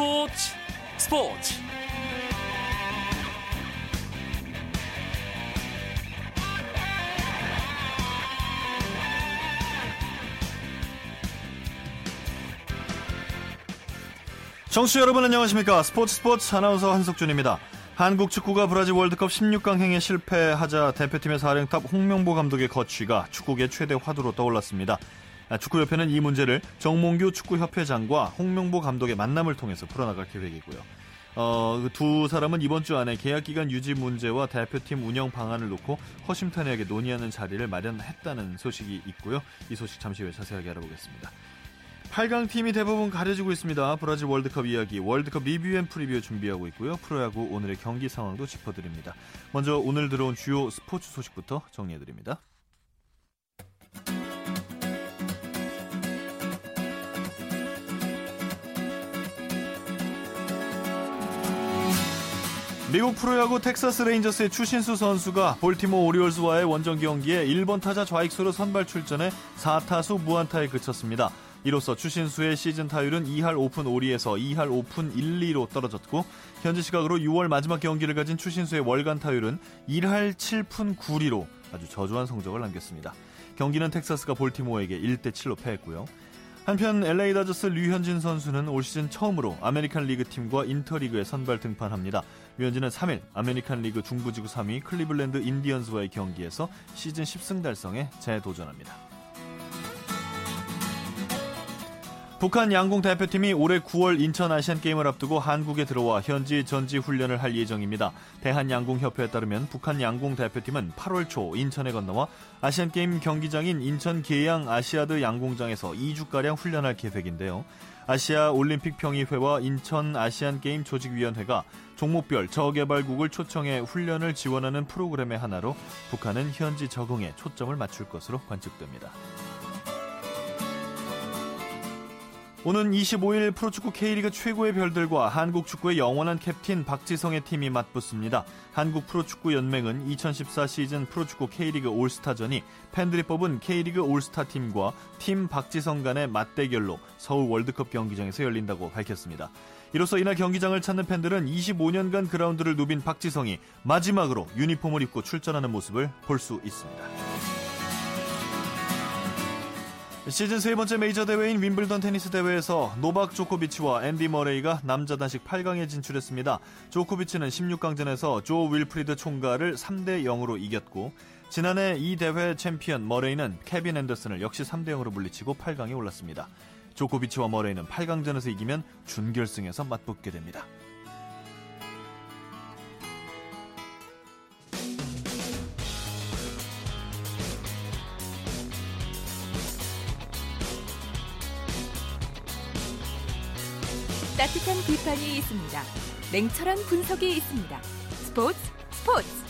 스포츠 스포츠. 청취자 여러분 안녕하십니까? 스포츠 스포츠 아나운서 한석준입니다. 한국 축구가 브라질 월드컵 16강행에 실패하자 대표팀의 사령탑 홍명보 감독의 거취가 축구계 최대 화두로 떠올랐습니다. 아, 축구협회는 이 문제를 정몽규 축구협회장과 홍명보 감독의 만남을 통해서 풀어나갈 계획이고요 어, 그 두 사람은 이번 주 안에 계약 기간 유지 문제와 대표팀 운영 방안을 놓고 허심탄회하게 논의하는 자리를 마련했다는 소식이 있고요. 이 소식 잠시 후에 자세하게 알아보겠습니다. 8강 팀이 대부분 가려지고 있습니다. 브라질 월드컵 이야기, 월드컵 review and preview 준비하고 있고요. 프로야구 오늘의 경기 상황도 짚어드립니다. 먼저 오늘 들어온 주요 스포츠 소식부터 정리해드립니다. 미국 프로야구 텍사스 레인저스의 추신수 선수가 볼티모어 오리올스와의 원정 경기에 1번 타자 좌익수로 선발 출전해 4타수 무안타에 그쳤습니다. 이로써 추신수의 시즌 타율은 2할 5푼 5리에서 2할 5푼 1리로 떨어졌고 현지 시각으로 6월 마지막 경기를 가진 추신수의 월간 타율은 1할 7푼 9리로 아주 저조한 성적을 남겼습니다. 경기는 텍사스가 볼티모어에게 1대 7로 패했고요. 한편 LA 다저스 류현진 선수는 올 시즌 처음으로 아메리칸 리그 팀과 인터리그에 선발 등판합니다. 류현진은 3일 아메리칸 리그 중부지구 3위 클리블랜드 인디언스와의 경기에서 시즌 10승 달성에 재도전합니다. 북한 양궁 대표팀이 올해 9월 인천 아시안 게임을 앞두고 한국에 들어와 현지 전지 훈련을 할 예정입니다. 대한양궁협회에 따르면 북한 양궁 대표팀은 8월 초 인천에 건너와 아시안 게임 경기장인 인천 계양 아시아드 양궁장에서 2주가량 훈련할 계획인데요. 아시아 올림픽 평의회와 인천 아시안 게임 조직위원회가 종목별 저개발국을 초청해 훈련을 지원하는 프로그램의 하나로 북한은 현지 적응에 초점을 맞출 것으로 관측됩니다. 오는 25일 프로축구 K리그 최고의 별들과 한국 축구의 영원한 캡틴 박지성의 팀이 맞붙습니다. 한국 프로축구 연맹은 2014 시즌 프로축구 K리그 올스타전이 팬들이 뽑은 K리그 올스타 팀과 팀 박지성 간의 맞대결로 서울 월드컵 경기장에서 열린다고 밝혔습니다. 이로써 이날 경기장을 찾는 팬들은 25년간 그라운드를 누빈 박지성이 마지막으로 유니폼을 입고 출전하는 모습을 볼 수 있습니다. 시즌 세 번째 메이저 대회인 윔블던 테니스 대회에서 노박 조코비치와 앤디 머레이가 남자 단식 8강에 진출했습니다. 조코비치는 16강전에서 조 윌프리드 총가를 3대 0으로 이겼고 지난해 이 대회 챔피언 머레이는 케빈 앤더슨을 역시 3대 0으로 물리치고 8강에 올랐습니다. 조코비치와 머레이는 8강전에서 이기면 준결승에서 맞붙게 됩니다. 따뜻한 비판이 있습니다. 냉철한 분석이 있습니다. 스포츠 스포츠.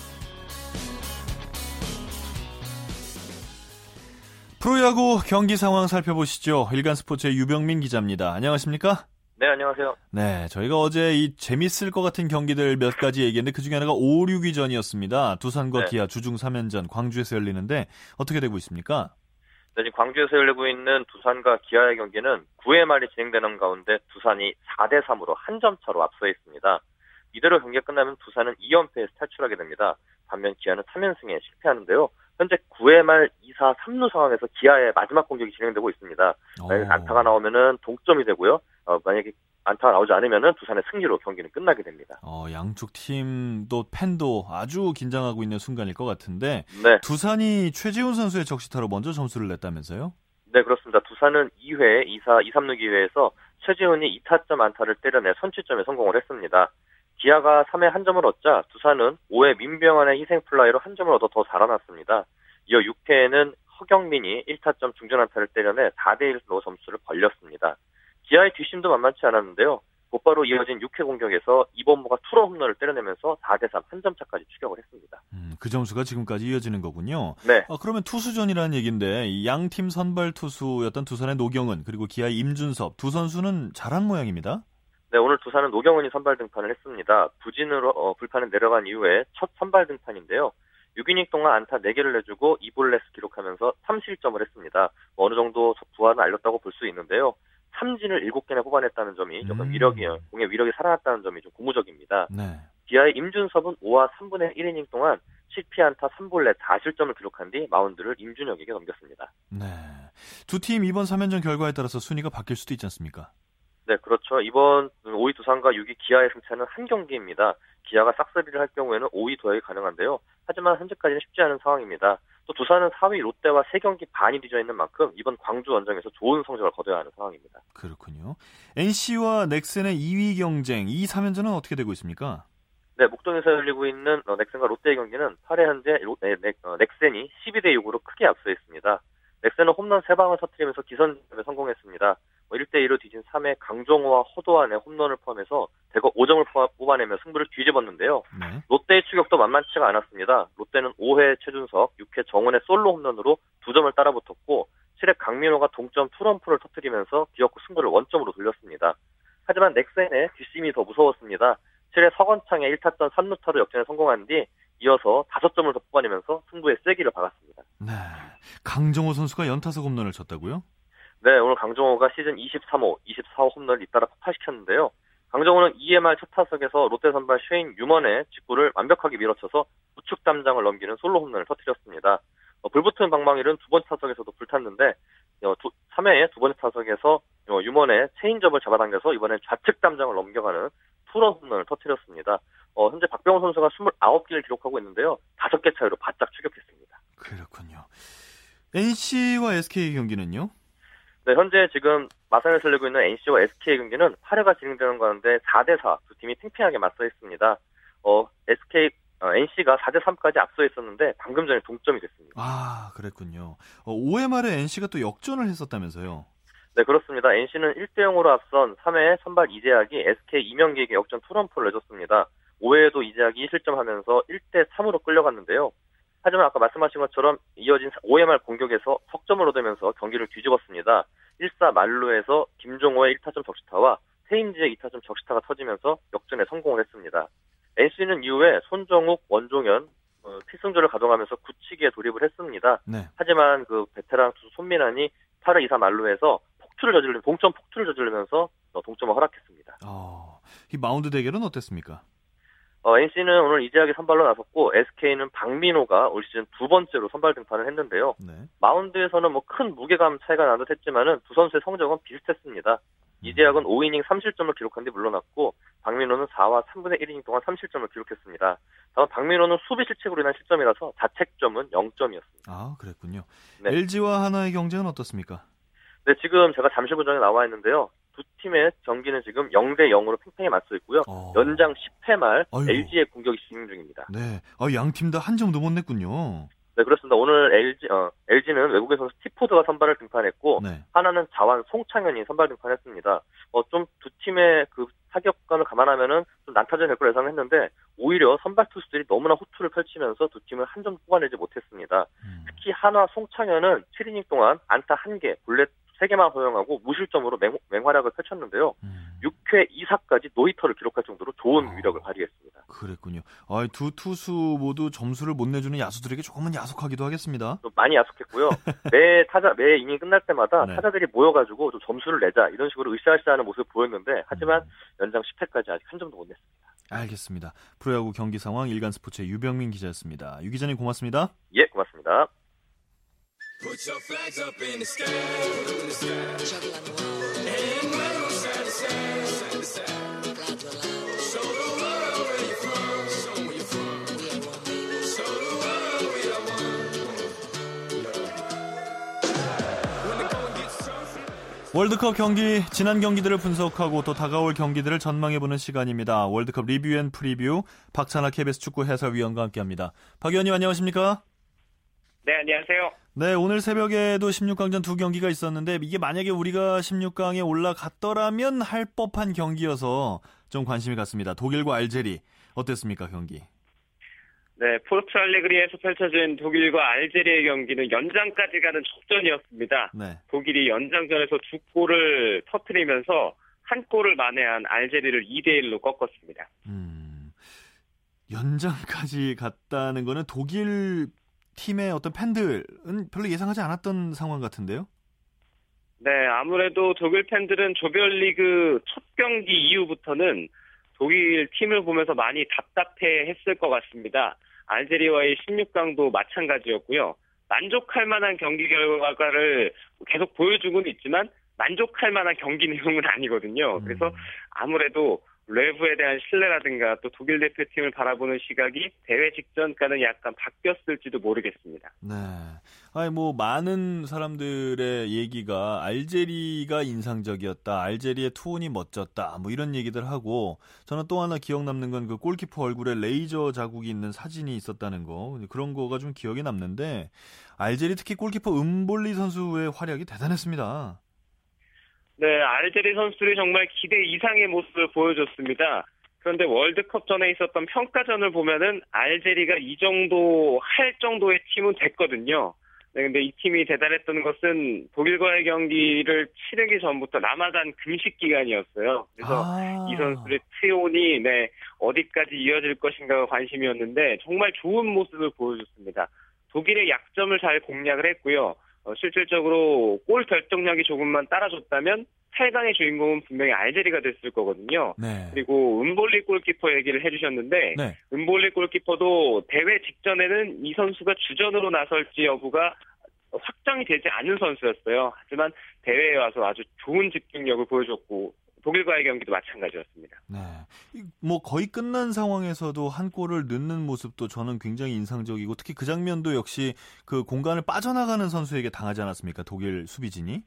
프로야구 경기 상황 살펴보시죠. 일간 스포츠의 유병민 기자입니다. 안녕하십니까? 네, 안녕하세요. 네, 저희가 어제 이 재밌을 것 같은 경기들 몇 가지 얘기했는데 그 중에 하나가 5, 6위전이었습니다. 두산과 네. 기아 주중 3연전 광주에서 열리는데 어떻게 되고 있습니까? 네, 지금 광주에서 열리고 있는 두산과 기아의 경기는 9회 말이 진행되는 가운데 두산이 4대 3으로 한 점 차로 앞서 있습니다. 이대로 경기가 끝나면 두산은 2연패에서 탈출하게 됩니다. 반면 기아는 3연승에 실패하는데요. 현재 9회 말 2사 3루 상황에서 기아의 마지막 공격이 진행되고 있습니다. 만약에 안타가 나오면은 동점이 되고요. 어, 만약에 안타가 나오지 않으면 두산의 승리로 경기는 끝나게 됩니다. 어, 양쪽 팀도 팬도 아주 긴장하고 있는 순간일 것 같은데 네. 두산이 최지훈 선수의 적시타로 먼저 점수를 냈다면서요? 네, 그렇습니다. 두산은 2회, 2사, 2, 3루 기회에서 최지훈이 2타점 안타를 때려내 선취점에 성공을 했습니다. 기아가 3회 한 점을 얻자 두산은 5회 민병헌의 희생 플라이로 한 점을 얻어 더 달아났습니다. 이어 6회에는 허경민이 1타점 중전 안타를 때려내 4대1로 점수를 벌렸습니다. 기아의 뒷심도 만만치 않았는데요. 곧바로 이어진 6회 공격에서 이범호가 투런 홈런을 때려내면서 4대3 한 점 차까지 추격을 했습니다. 음, 그 점수가 지금까지 이어지는 거군요. 네. 어, 그러면 투수전이라는 얘기인데 양팀 선발 투수였던 두산의 노경은 그리고 기아의 임준섭 두 선수는 잘한 모양입니다. 네, 오늘 두산은 노경은이 선발 등판을 했습니다. 부진으로 어, 불판에 내려간 이후에 첫 선발 등판인데요. 6이닝 동안 안타 4개를 내주고 2볼레스 기록하면서 3실점을 했습니다. 뭐 어느 정도 부하는 알렸다고 볼 수 있는데요. 삼진을 7개나 뽑아냈다는 점이 조금 음. 위력이 공의 위력이 살아났다는 점이 좀 고무적입니다. 네. 기아의 임준섭은 5와 3분의 1이닝 동안 실피안타 3볼넷 4실점을 기록한 뒤 마운드를 임준혁에게 넘겼습니다. 네. 두 팀 이번 3연전 결과에 따라서 순위가 바뀔 수도 있지 않습니까? 네, 그렇죠. 이번 5위 두산과 6위 기아의 승차는 한 경기입니다. 기아가 싹쓸이를 할 경우에는 5위 도약이 가능한데요. 하지만 현재까지는 쉽지 않은 상황입니다. 또 두산은 4위 롯데와 3경기 반이 뒤져 있는 만큼 이번 광주 원정에서 좋은 성적을 거둬야 하는 상황입니다. 그렇군요. NC와 넥센의 2위 경쟁, 이 3연전은 어떻게 되고 있습니까? 네, 목동에서 열리고 있는 어, 넥센과 롯데의 경기는 8회 현재 로- 네, 넥, 어, 넥센이 12대 6으로 크게 앞서 있습니다. 넥센은 홈런 3방을 터뜨리면서 기선제압에 성공했습니다. 1대2로 뒤진 3회 강정호와 호도안의 홈런을 포함해서 대거 5점을 뽑아내며 승부를 뒤집었는데요. 네. 롯데의 추격도 만만치가 않았습니다. 롯데는 5회 최준석, 6회 정원의 솔로 홈런으로 2점을 따라붙었고 7회 강민호가 동점 투런프를 터뜨리면서 기어코 승부를 원점으로 돌렸습니다. 하지만 넥센의 뒷심이 더 무서웠습니다. 7회 서건창의 1타점 3루타로 역전에 성공한 뒤 이어서 5점을 더 뽑아내면서 승부의 세기를 박았습니다. 네. 강정호 선수가 연타석 홈런을 쳤다고요? 네, 오늘 강정호가 시즌 23호, 24호 홈런을 잇따라 폭발시켰는데요. 강정호는 2회 말 첫 타석에서 롯데 선발 쉐인 유먼의 직구를 완벽하게 밀어쳐서 우측 담장을 넘기는 솔로 홈런을 터뜨렸습니다. 어, 불붙은 방망이는 두 번째 타석에서도 불탔는데 어, 3회의 두 번째 타석에서 어, 유먼의 체인점을 잡아당겨서 이번엔 좌측 담장을 넘겨가는 투런 홈런을 터뜨렸습니다. 어, 현재 박병호 선수가 29개를 기록하고 있는데요. 5개 차이로 바짝 추격했습니다. 그렇군요. NC와 SK 경기는요? 네, 현재 지금 마산에서 열리고 있는 NC와 SK 경기는 8회가 진행되는 가운데 4대4 두 팀이 팽팽하게 맞서 있습니다. 어, SK, 어, NC가 4대 3까지 앞서 있었는데 방금 전에 동점이 됐습니다. 아, 그랬군요. 어, 5회 말에 NC가 또 역전을 했었다면서요? 네, 그렇습니다. NC는 1대 0으로 앞선 3회 선발 이재학이 SK 이명기에게 역전 투런프를 내줬습니다. 5회에도 이재학이 실점하면서 1대 3으로 끌려갔는데요. 하지만 아까 말씀하신 것처럼 이어진 5회 말 공격에서 석점을 얻으면서 경기를 뒤집었습니다. 1사 만루에서 김종호의 1타점 적시타와 세임지의 2타점 적시타가 터지면서 역전에 성공을 했습니다. NC는 이후에 손정욱, 원종현, 어, 필승조를 가동하면서 굳히기에 돌입을 했습니다. 네. 하지만 그 베테랑 투수 손민환이 8회 2사 만루에서 폭투를 저지르 동점 폭투를 저지르면서 어, 동점을 허락했습니다. 어, 이 마운드 대결은 어땠습니까? 어, NC는 오늘 이재학이 선발로 나섰고 SK는 박민호가 올 시즌 두 번째로 선발 등판을 했는데요. 네. 마운드에서는 뭐 큰 무게감 차이가 나는 듯했지만은 두 선수의 성적은 비슷했습니다. 이재학은 5이닝 3실점을 기록한 뒤 물러났고 박민호는 4와 3분의 1이닝 동안 3실점을 기록했습니다. 다만 박민호는 수비 실책으로 인한 실점이라서 자책점은 0점이었습니다. 아, 그랬군요. 네. LG와 하나의 경쟁은 어떻습니까? 네, 지금 제가 잠실 구장에 나와 있는데요. 두 팀의 경기는 지금 0대 0으로 팽팽히 맞서 있고요. 어. 연장 10회 말 아이고. LG의 공격이 진행 중입니다. 네. 아, 양팀 다 한 점도 못 냈군요. 네, 그렇습니다. 오늘 LG, 어, LG는 외국에서 스티포드가 선발을 등판했고, 네. 하나는 자완 송창현이 선발 등판했습니다. 어, 좀 두 팀의 그 타격감을 감안하면은 좀 난타전이 될걸 예상했는데, 오히려 선발 투수들이 너무나 호투를 펼치면서 두 팀을 한 점 뽑아내지 못했습니다. 음. 특히 한화 송창현은 7이닝 동안 안타 1개, 볼넷 3개만 허용하고 무실점으로 맹, 맹활약을 펼쳤는데요. 음. 6회 2사까지 노히터를 기록할 정도로 좋은 어. 위력을 발휘했습니다. 그랬군요. 아, 두 투수 모두 점수를 못 내주는 야수들에게 조금은 야속하기도 하겠습니다. 좀 많이 야속했고요. 매 타자 매 이닝 끝날 때마다 네. 타자들이 모여가지고 좀 점수를 내자 이런 식으로 으쌰으쌰하는 모습을 보였는데 하지만 음. 연장 10회까지 아직 한 점도 못 냈습니다. 알겠습니다. 프로야구 경기 상황 일간 스포츠의 유병민 기자였습니다. 유 기자님 고맙습니다. 예, 고맙습니다. Put your flags up in the sky, in the sky. And wave 'em side to side, side to side. Show the world where you're from, show where you're from. Show the world we are one. When the going gets tough. 월드컵 경기 지난 경기들을 분석하고 또 다가올 경기들을 전망해보는 시간입니다. 월드컵 review and preview 박찬하 KBS 축구 해설위원과 함께합니다. 박 위원님 안녕하십니까? 네, 안녕하세요. 네, 오늘 새벽에도 16강전 두 경기가 있었는데 이게 만약에 우리가 16강에 올라갔더라면 할 법한 경기여서 좀 관심이 갔습니다. 독일과 알제리 어땠습니까 경기? 네, 포르투 알레그리에서 펼쳐진 독일과 알제리의 경기는 연장까지 가는 접전이었습니다. 네, 독일이 연장전에서 두 골을 터뜨리면서 한 골을 만회한 알제리를 2대 1로 꺾었습니다. 음, 연장까지 갔다는 거는 독일 팀의 어떤 팬들은 별로 예상하지 않았던 상황 같은데요? 네, 아무래도 독일 팬들은 조별리그 첫 경기 이후부터는 독일 팀을 보면서 많이 답답해 했을 것 같습니다. 알제리와의 16강도 마찬가지였고요. 만족할 만한 경기 결과를 계속 보여주고는 있지만 만족할 만한 경기 내용은 아니거든요. 그래서 음. 아무래도 레브에 대한 신뢰라든가 또 독일 대표팀을 바라보는 시각이 대회 직전과는 약간 바뀌었을지도 모르겠습니다. 네. 아니 뭐 많은 사람들의 얘기가 알제리가 인상적이었다. 알제리의 투혼이 멋졌다. 뭐 이런 얘기들 하고 저는 또 하나 기억 남는 건 그 골키퍼 얼굴에 레이저 자국이 있는 사진이 있었다는 거. 그런 거가 좀 기억에 남는데 알제리 특히 골키퍼 은볼리 선수의 활약이 대단했습니다. 네, 알제리 선수들이 정말 기대 이상의 모습을 보여줬습니다. 그런데 월드컵 전에 있었던 평가전을 보면은 알제리가 이 정도 할 정도의 팀은 됐거든요. 네, 근데 이 팀이 대단했던 것은 독일과의 경기를 치르기 전부터 라마단 금식 기간이었어요. 그래서 아. 이 선수들의 트온이 네, 어디까지 이어질 것인가가 관심이었는데 정말 좋은 모습을 보여줬습니다. 독일의 약점을 잘 공략을 했고요. 어, 실질적으로 골 결정력이 조금만 따라줬다면 8강의 주인공은 분명히 알제리가 됐을 거거든요. 네. 그리고 은볼리 골키퍼 얘기를 해주셨는데 네. 은볼리 골키퍼도 대회 직전에는 이 선수가 주전으로 나설지 여부가 확정이 되지 않은 선수였어요. 하지만 대회에 와서 아주 좋은 집중력을 보여줬고 독일과의 경기도 마찬가지였습니다. 네. 이- 뭐 거의 끝난 상황에서도 한 골을 넣는 모습도 저는 굉장히 인상적이고 특히 그 장면도 역시 그 공간을 빠져나가는 선수에게 당하지 않았습니까? 독일 수비진이?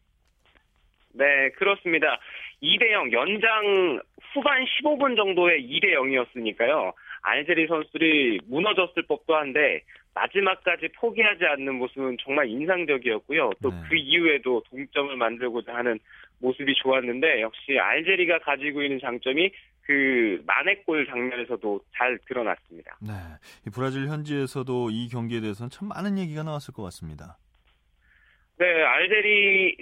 네, 그렇습니다. 2대 0 연장 후반 15분 정도의 2대 0이었으니까요. 알제리 선수들이 무너졌을 법도 한데 마지막까지 포기하지 않는 모습은 정말 인상적이었고요. 또 네. 그 이후에도 동점을 만들고자 하는 모습이 좋았는데 역시 알제리가 가지고 있는 장점이 그 만회골 장면에서도 잘 드러났습니다. 네. 이 브라질 현지에서도 이 경기에 대해서는 참 많은 얘기가 나왔을 것 같습니다. 네, 알제리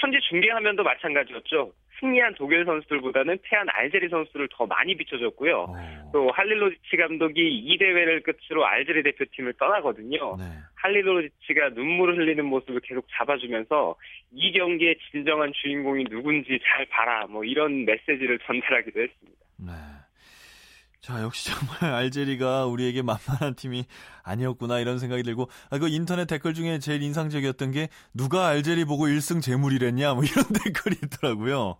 현지 중계 화면도 마찬가지였죠. 승리한 독일 선수들보다는 패한 알제리 선수를 더 많이 비춰줬고요. 오. 또 할릴로지치 감독이 이 대회를 끝으로 알제리 대표팀을 떠나거든요. 네. 할릴로지치가 눈물을 흘리는 모습을 계속 잡아주면서 이 경기의 진정한 주인공이 누군지 잘 봐라 뭐 이런 메시지를 전달하기도 했습니다. 네. 자, 역시 정말 알제리가 우리에게 만만한 팀이 아니었구나 이런 생각이 들고 아, 그 인터넷 댓글 중에 제일 인상적이었던 게 누가 알제리 보고 1승 재물이랬냐 뭐 이런 댓글이 있더라고요.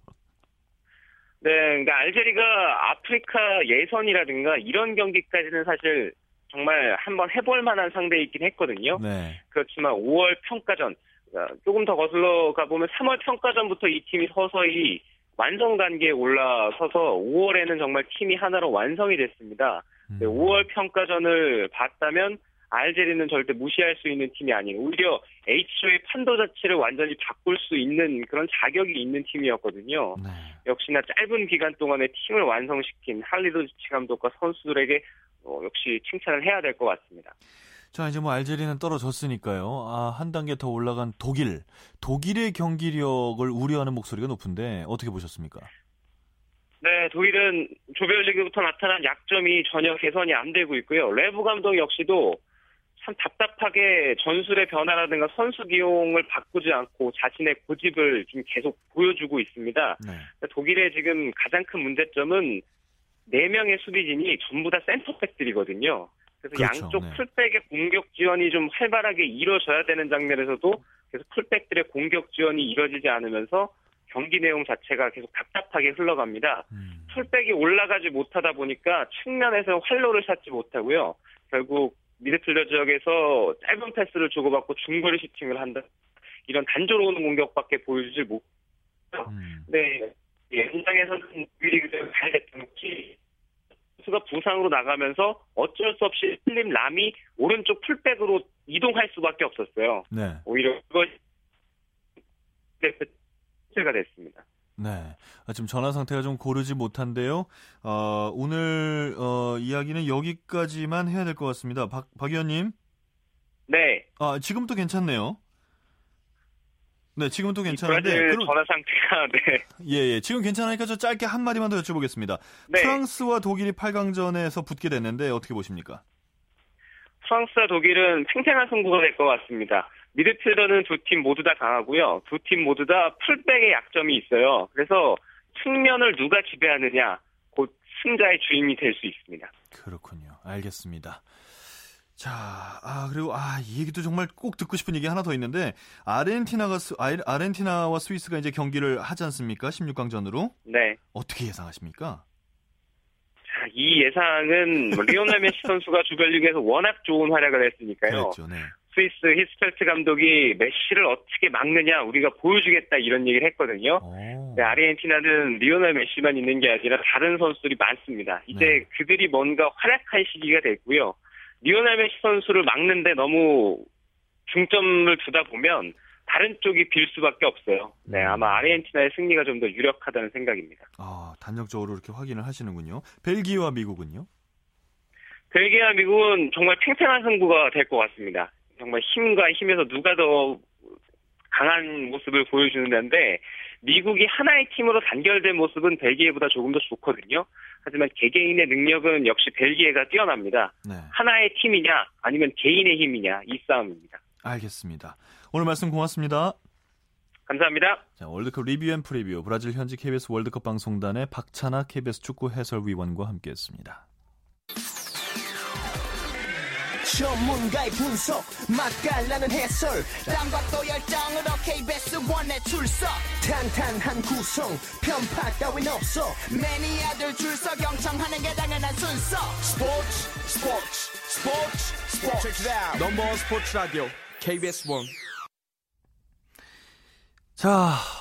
네, 그러니까 알제리가 아프리카 예선이라든가 이런 경기까지는 사실 정말 한번 해볼 만한 상대이긴 했거든요. 네. 그렇지만 5월 평가전 어, 조금 더 거슬러 가보면 3월 평가전부터 이 팀이 서서히 완성 단계에 올라서서 5월에는 정말 팀이 하나로 완성이 됐습니다. 음. 네, 5월 평가전을 봤다면 알제리는 절대 무시할 수 있는 팀이 아닌 오히려 H조의 판도 자체를 완전히 바꿀 수 있는 그런 자격이 있는 팀이었거든요. 네. 역시나 짧은 기간 동안에 팀을 완성시킨 할리도지치 감독과 선수들에게 어, 역시 칭찬을 해야 될 것 같습니다. 자, 이제 뭐 알제리는 떨어졌으니까요. 아, 한 단계 더 올라간 독일. 독일의 경기력을 우려하는 목소리가 높은데 어떻게 보셨습니까? 네, 독일은 조별리그부터 나타난 약점이 전혀 개선이 안 되고 있고요. 레브 감독 역시도 참 답답하게 전술의 변화라든가 선수 기용을 바꾸지 않고 자신의 고집을 좀 계속 보여주고 있습니다. 네. 독일의 지금 가장 큰 문제점은 4명의 수비진이 전부 다 센터백들이거든요. 그래서 그렇죠, 양쪽 네. 풀백의 공격 지원이 좀 활발하게 이루어져야 되는 장면에서도 계속 풀백들의 공격 지원이 이루어지지 않으면서 경기 내용 자체가 계속 답답하게 흘러갑니다. 음. 풀백이 올라가지 못하다 보니까 측면에서 활로를 찾지 못하고요. 결국 미드필더 지역에서 짧은 패스를 주고받고 중거리 슈팅을 한다. 이런 단조로운 공격밖에 보여주질 못. 음. 네, 예, 현장에서는 미리 그대로 잘 됐던 것 이 수가 부상으로 나가면서 어쩔 수 없이 필립 람이 오른쪽 풀백으로 이동할 수밖에 없었어요. 네. 오히려 그것이 가 됐습니다. 네. 아, 지금 전화 상태가 좀 고르지 못한데요. 어, 오늘 어, 이야기는 여기까지만 해야 될 것 같습니다. 박, 박 의원님. 네, 아, 지금도 괜찮네요. 네, 지금도 괜찮은데. 브라질 전화 상태가 네, 예, 예. 지금 괜찮으니까 저 짧게 한 마디만 더 여쭤보겠습니다. 네. 프랑스와 독일이 8강전에서 붙게 됐는데 어떻게 보십니까? 프랑스와 독일은 팽팽한 승부가 될 것 같습니다. 미드필더는 두 팀 모두 다 강하고요. 두 팀 모두 다 풀백의 약점이 있어요. 그래서 측면을 누가 지배하느냐, 곧 승자의 주인이 될 수 있습니다. 그렇군요. 알겠습니다. 자, 아, 그리고, 아, 이 얘기도 정말 꼭 듣고 싶은 얘기 하나 더 있는데, 아르헨티나가, 스, 아르헨티나와 스위스가 이제 경기를 하지 않습니까? 16강전으로? 네. 어떻게 예상하십니까? 자, 이 예상은 뭐 리오넬 메시 선수가 조별리그에서 워낙 좋은 활약을 했으니까요. 그렇죠, 네. 스위스 히츠펠트 감독이 메시를 어떻게 막느냐 우리가 보여주겠다 이런 얘기를 했거든요. 오. 네, 아르헨티나는 리오넬 메시만 있는 게 아니라 다른 선수들이 많습니다. 이제 네. 그들이 뭔가 활약할 시기가 됐고요. 리오넬 메시 선수를 막는데 너무 중점을 두다 보면 다른 쪽이 빌 수밖에 없어요. 네, 음. 아마 아르헨티나의 승리가 좀 더 유력하다는 생각입니다. 아, 단력적으로 이렇게 확인을 하시는군요. 벨기에와 미국은요? 벨기에와 미국은 정말 팽팽한 승부가 될 것 같습니다. 정말 힘과 힘에서 누가 더 강한 모습을 보여주는 데인데 미국이 하나의 팀으로 단결된 모습은 벨기에보다 조금 더 좋거든요. 하지만 개개인의 능력은 역시 벨기에가 뛰어납니다. 네. 하나의 팀이냐 아니면 개인의 힘이냐 이 싸움입니다. 알겠습니다. 오늘 말씀 고맙습니다. 감사합니다. 자, 월드컵 review and preview 브라질 현지 KBS 월드컵 방송단의 박찬하 KBS 축구 해설위원과 함께했습니다. 전문가의 분석. 맛깔나는 해설. 땀과 또 열정으로 KBS one에 출석. 탄탄한 구성. 편파 따윈 없어. 매니아들 줄서 경청하는 게 당연한 순서. 스포츠 스포츠 스포츠 스포츠. 넘버 스포츠 라디오. KBS 원 자,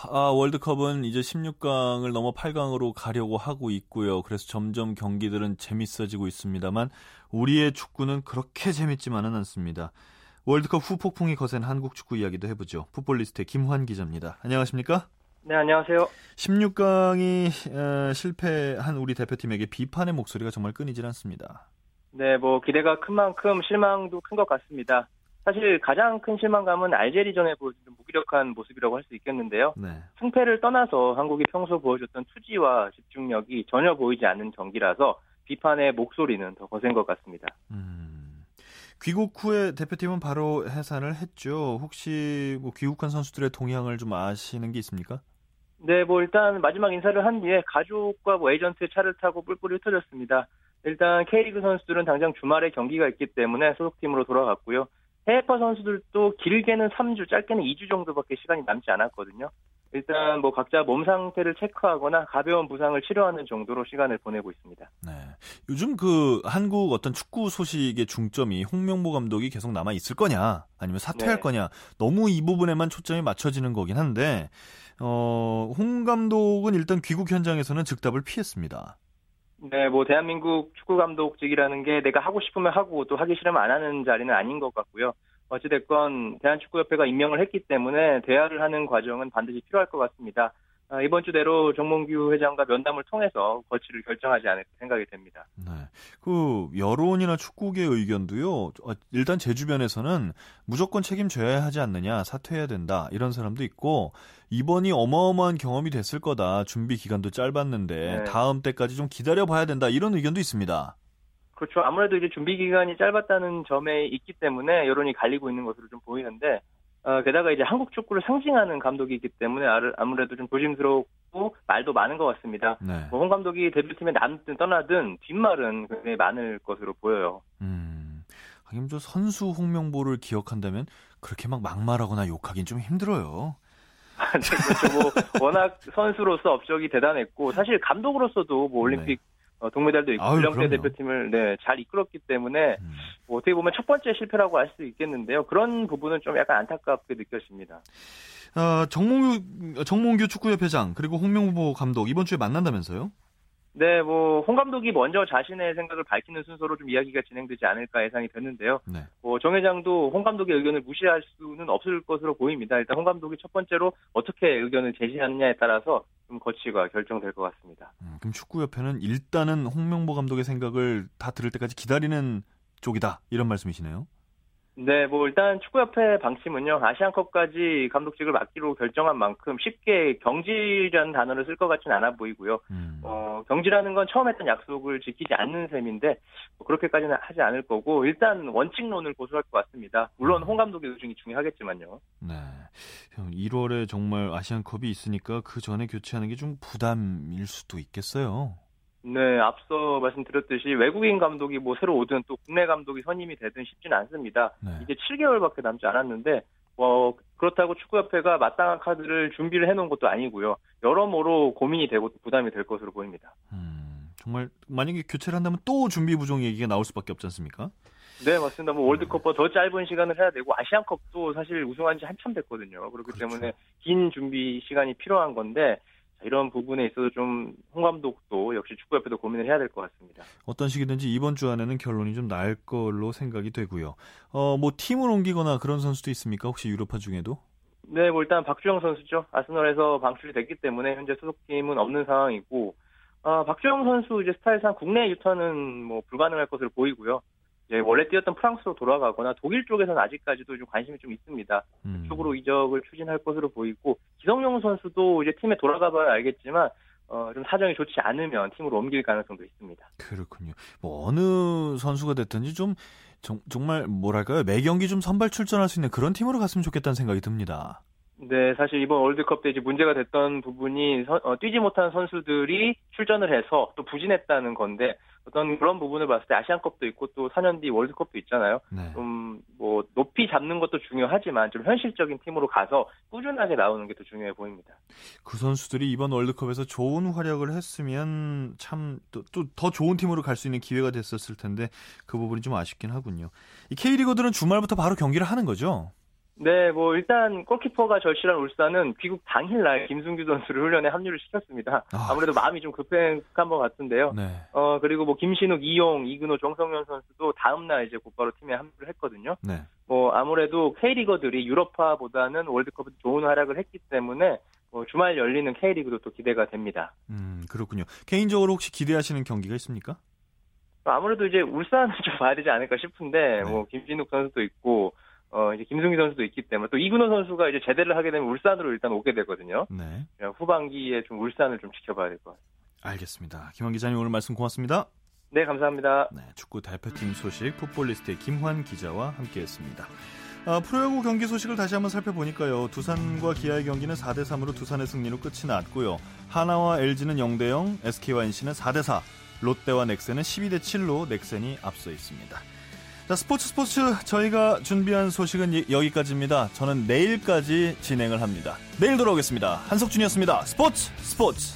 아, 월드컵은 이제 16강을 넘어 8강으로 가려고 하고 있고요. 그래서 점점 경기들은 재밌어지고 있습니다만 우리의 축구는 그렇게 재밌지만은 않습니다. 월드컵 후 폭풍이 거센 한국 축구 이야기도 해보죠. 풋볼리스트의 김환 기자입니다. 안녕하십니까? 네, 안녕하세요. 16강이 실패한 우리 대표팀에게 비판의 목소리가 정말 끊이질 않습니다. 네, 뭐 기대가 큰 만큼 실망도 큰 것 같습니다. 사실 가장 큰 실망감은 알제리전에 보여준 무기력한 모습이라고 할 수 있겠는데요. 네. 승패를 떠나서 한국이 평소 보여줬던 투지와 집중력이 전혀 보이지 않는 경기라서 비판의 목소리는 더 거센 것 같습니다. 음, 귀국 후에 대표팀은 바로 해산을 했죠. 혹시 뭐 귀국한 선수들의 동향을 좀 아시는 게 있습니까? 네, 뭐 일단 마지막 인사를 한 뒤에 가족과 뭐 에이전트 차를 타고 뿔뿔이 흩어졌습니다. 일단 K리그 선수들은 당장 주말에 경기가 있기 때문에 소속팀으로 돌아갔고요. 해외파 선수들도 길게는 3주, 짧게는 2주 정도밖에 시간이 남지 않았거든요. 일단 뭐 각자 몸 상태를 체크하거나 가벼운 부상을 치료하는 정도로 시간을 보내고 있습니다. 네. 요즘 그 한국 어떤 축구 소식의 중점이 홍명보 감독이 계속 남아 있을 거냐, 아니면 사퇴할 네. 거냐, 너무 이 부분에만 초점이 맞춰지는 거긴 한데, 어, 홍 감독은 일단 귀국 현장에서는 즉답을 피했습니다. 네, 뭐 대한민국 축구 감독직이라는 게 내가 하고 싶으면 하고 또 하기 싫으면 안 하는 자리는 아닌 것 같고요. 어찌됐건 대한축구협회가 임명을 했기 때문에 대화를 하는 과정은 반드시 필요할 것 같습니다. 아, 이번 주 내로 정몽규 회장과 면담을 통해서 거취를 결정하지 않을까 생각이 됩니다. 네. 그 여론이나 축구계 의견도요. 어, 일단 제 주변에서는 무조건 책임져야 하지 않느냐, 사퇴해야 된다 이런 사람도 있고 이번이 어마어마한 경험이 됐을 거다. 준비 기간도 짧았는데 네. 다음 때까지 좀 기다려 봐야 된다 이런 의견도 있습니다. 그렇죠. 아무래도 이제 준비 기간이 짧았다는 점에 있기 때문에 여론이 갈리고 있는 것으로 좀 보이는데 어, 게다가 이제 한국 축구를 상징하는 감독이기 때문에 아무래도 좀 조심스럽고 말도 많은 것 같습니다. 네. 뭐홍 감독이 대표팀에 남든 떠나든 뒷말은 굉장히 많을 것으로 보여요. 음. 하긴 저 선수 홍명보를 기억한다면 그렇게 막 막말하거나 욕하긴 좀 힘들어요. 네, 그렇죠. 뭐 워낙 선수로서 업적이 대단했고 사실 감독으로서도 뭐 올림픽 어, 동메달도 있고 네. 그럼요. 대표팀을 네, 잘 이끌었기 때문에 음. 뭐 어떻게 보면 첫 번째 실패라고 할 수 있겠는데요. 그런 부분은 좀 약간 안타깝게 느껴집니다. 어, 정몽규 정몽규 축구협회장 그리고 홍명보 감독 이번 주에 만난다면서요? 네, 뭐 홍 감독이 먼저 자신의 생각을 밝히는 순서로 좀 이야기가 진행되지 않을까 예상이 되는데요. 네. 뭐 정 회장도 홍 감독의 의견을 무시할 수는 없을 것으로 보입니다. 일단 홍 감독이 첫 번째로 어떻게 의견을 제시하느냐에 따라서 좀 거치가 결정될 것 같습니다. 음, 그럼 축구협회는 일단은 홍명보 감독의 생각을 다 들을 때까지 기다리는 쪽이다 이런 말씀이시네요. 네, 뭐 일단 축구협회 방침은요 아시안컵까지 감독직을 맡기로 결정한 만큼 쉽게 경질이라는 단어를 쓸 것 같지는 않아 보이고요. 음. 어, 경질하는 건 처음 했던 약속을 지키지 않는 셈인데 뭐 그렇게까지는 하지 않을 거고 일단 원칙론을 고수할 것 같습니다. 물론 홍 감독의 의중이 중요하겠지만요. 네. 형, 1월에 정말 아시안컵이 있으니까 그 전에 교체하는 게 좀 부담일 수도 있겠어요. 네, 앞서 말씀드렸듯이 외국인 감독이 뭐 새로 오든 또 국내 감독이 선임이 되든 쉽지는 않습니다. 네. 이제 7개월밖에 남지 않았는데 뭐 그렇다고 축구협회가 마땅한 카드를 준비를 해놓은 것도 아니고요. 여러모로 고민이 되고 또 부담이 될 것으로 보입니다. 음, 정말 만약에 교체를 한다면 또 준비 부족 얘기가 나올 수밖에 없지 않습니까? 네, 맞습니다. 뭐 월드컵보다 더 짧은 시간을 해야 되고 아시안컵도 사실 우승한 지 한참 됐거든요. 그렇기 그렇죠. 때문에 긴 준비 시간이 필요한 건데 자, 이런 부분에 있어서 좀 홍 감독도 역시 축구협회도 고민을 해야 될 것 같습니다. 어떤 식이든지 이번 주 안에는 결론이 좀 날 걸로 생각이 되고요. 어, 뭐 팀을 옮기거나 그런 선수도 있습니까? 혹시 유럽파 중에도? 네, 뭐 일단 박주영 선수죠. 아스널에서 방출이 됐기 때문에 현재 소속팀은 없는 상황이고, 아, 박주영 선수 이제 스타일상 국내 유턴은 뭐 불가능할 것으로 보이고요. 이제 원래 뛰었던 프랑스로 돌아가거나 독일 쪽에서는 아직까지도 좀 관심이 좀 있습니다. 음. 쪽으로 이적을 추진할 것으로 보이고 기성용 선수도 이제 팀에 돌아가봐야 알겠지만 어, 좀 사정이 좋지 않으면 팀으로 옮길 가능성도 있습니다. 그렇군요. 뭐 어느 선수가 됐든지 좀 정, 말 뭐랄까요 매 경기 좀 선발 출전할 수 있는 그런 팀으로 갔으면 좋겠다는 생각이 듭니다. 네, 사실 이번 월드컵 때 이제 문제가 됐던 부분이 선- 어, 뛰지 못한 선수들이 출전을 해서 또 부진했다는 건데 어떤 그런 부분을 봤을 때 아시안컵도 있고 또 4년 뒤 월드컵도 있잖아요. 네. 좀뭐 높이 잡는 것도 중요하지만 좀 현실적인 팀으로 가서 꾸준하게 나오는 게 더 중요해 보입니다. 그 선수들이 이번 월드컵에서 좋은 활약을 했으면 참 또 더 좋은 팀으로 갈 수 있는 기회가 됐었을 텐데 그 부분이 좀 아쉽긴 하군요. 이 K리거들은 주말부터 바로 경기를 하는 거죠? 네, 뭐 일단 골키퍼가 절실한 울산은 귀국 당일날 김승규 선수를 훈련에 합류를 시켰습니다. 아. 아무래도 마음이 좀 급한 것 같은데요. 네. 어 그리고 뭐 김신욱, 이용, 이근호, 정성현 선수도 다음날 이제 곧바로 팀에 합류를 했거든요. 네. 뭐 아무래도 K리거들이 유럽파보다는 월드컵에 좋은 활약을 했기 때문에 뭐 주말 열리는 K리그도 또 기대가 됩니다. 음, 그렇군요. 개인적으로 혹시 기대하시는 경기가 있습니까? 아무래도 이제 울산을 좀 봐야 되지 않을까 싶은데 네. 뭐 김진욱 선수도 있고 어 이제 김승기 선수도 있기 때문에 또 이근호 선수가 이제 제대를 하게 되면 울산으로 일단 오게 되거든요. 네. 후반기에 좀 울산을 좀 지켜봐야 될 것 같아요. 알겠습니다. 김환 기자님 오늘 말씀 고맙습니다. 네, 감사합니다. 네, 축구 대표팀 소식 풋볼리스트의 김환 기자와 함께했습니다. 아, 프로야구 경기 소식을 다시 한번 살펴보니까요. 두산과 기아의 경기는 4대 3으로 두산의 승리로 끝이 났고요. 하나와 LG는 0대 0, SK와 NC는 4대 4, 롯데와 넥센은 12대 7로 넥센이 앞서 있습니다. 자, 스포츠 스포츠 저희가 준비한 소식은 이- 여기까지입니다. 저는 내일까지 진행을 합니다. 내일 돌아오겠습니다. 한석준이었습니다. 스포츠 스포츠.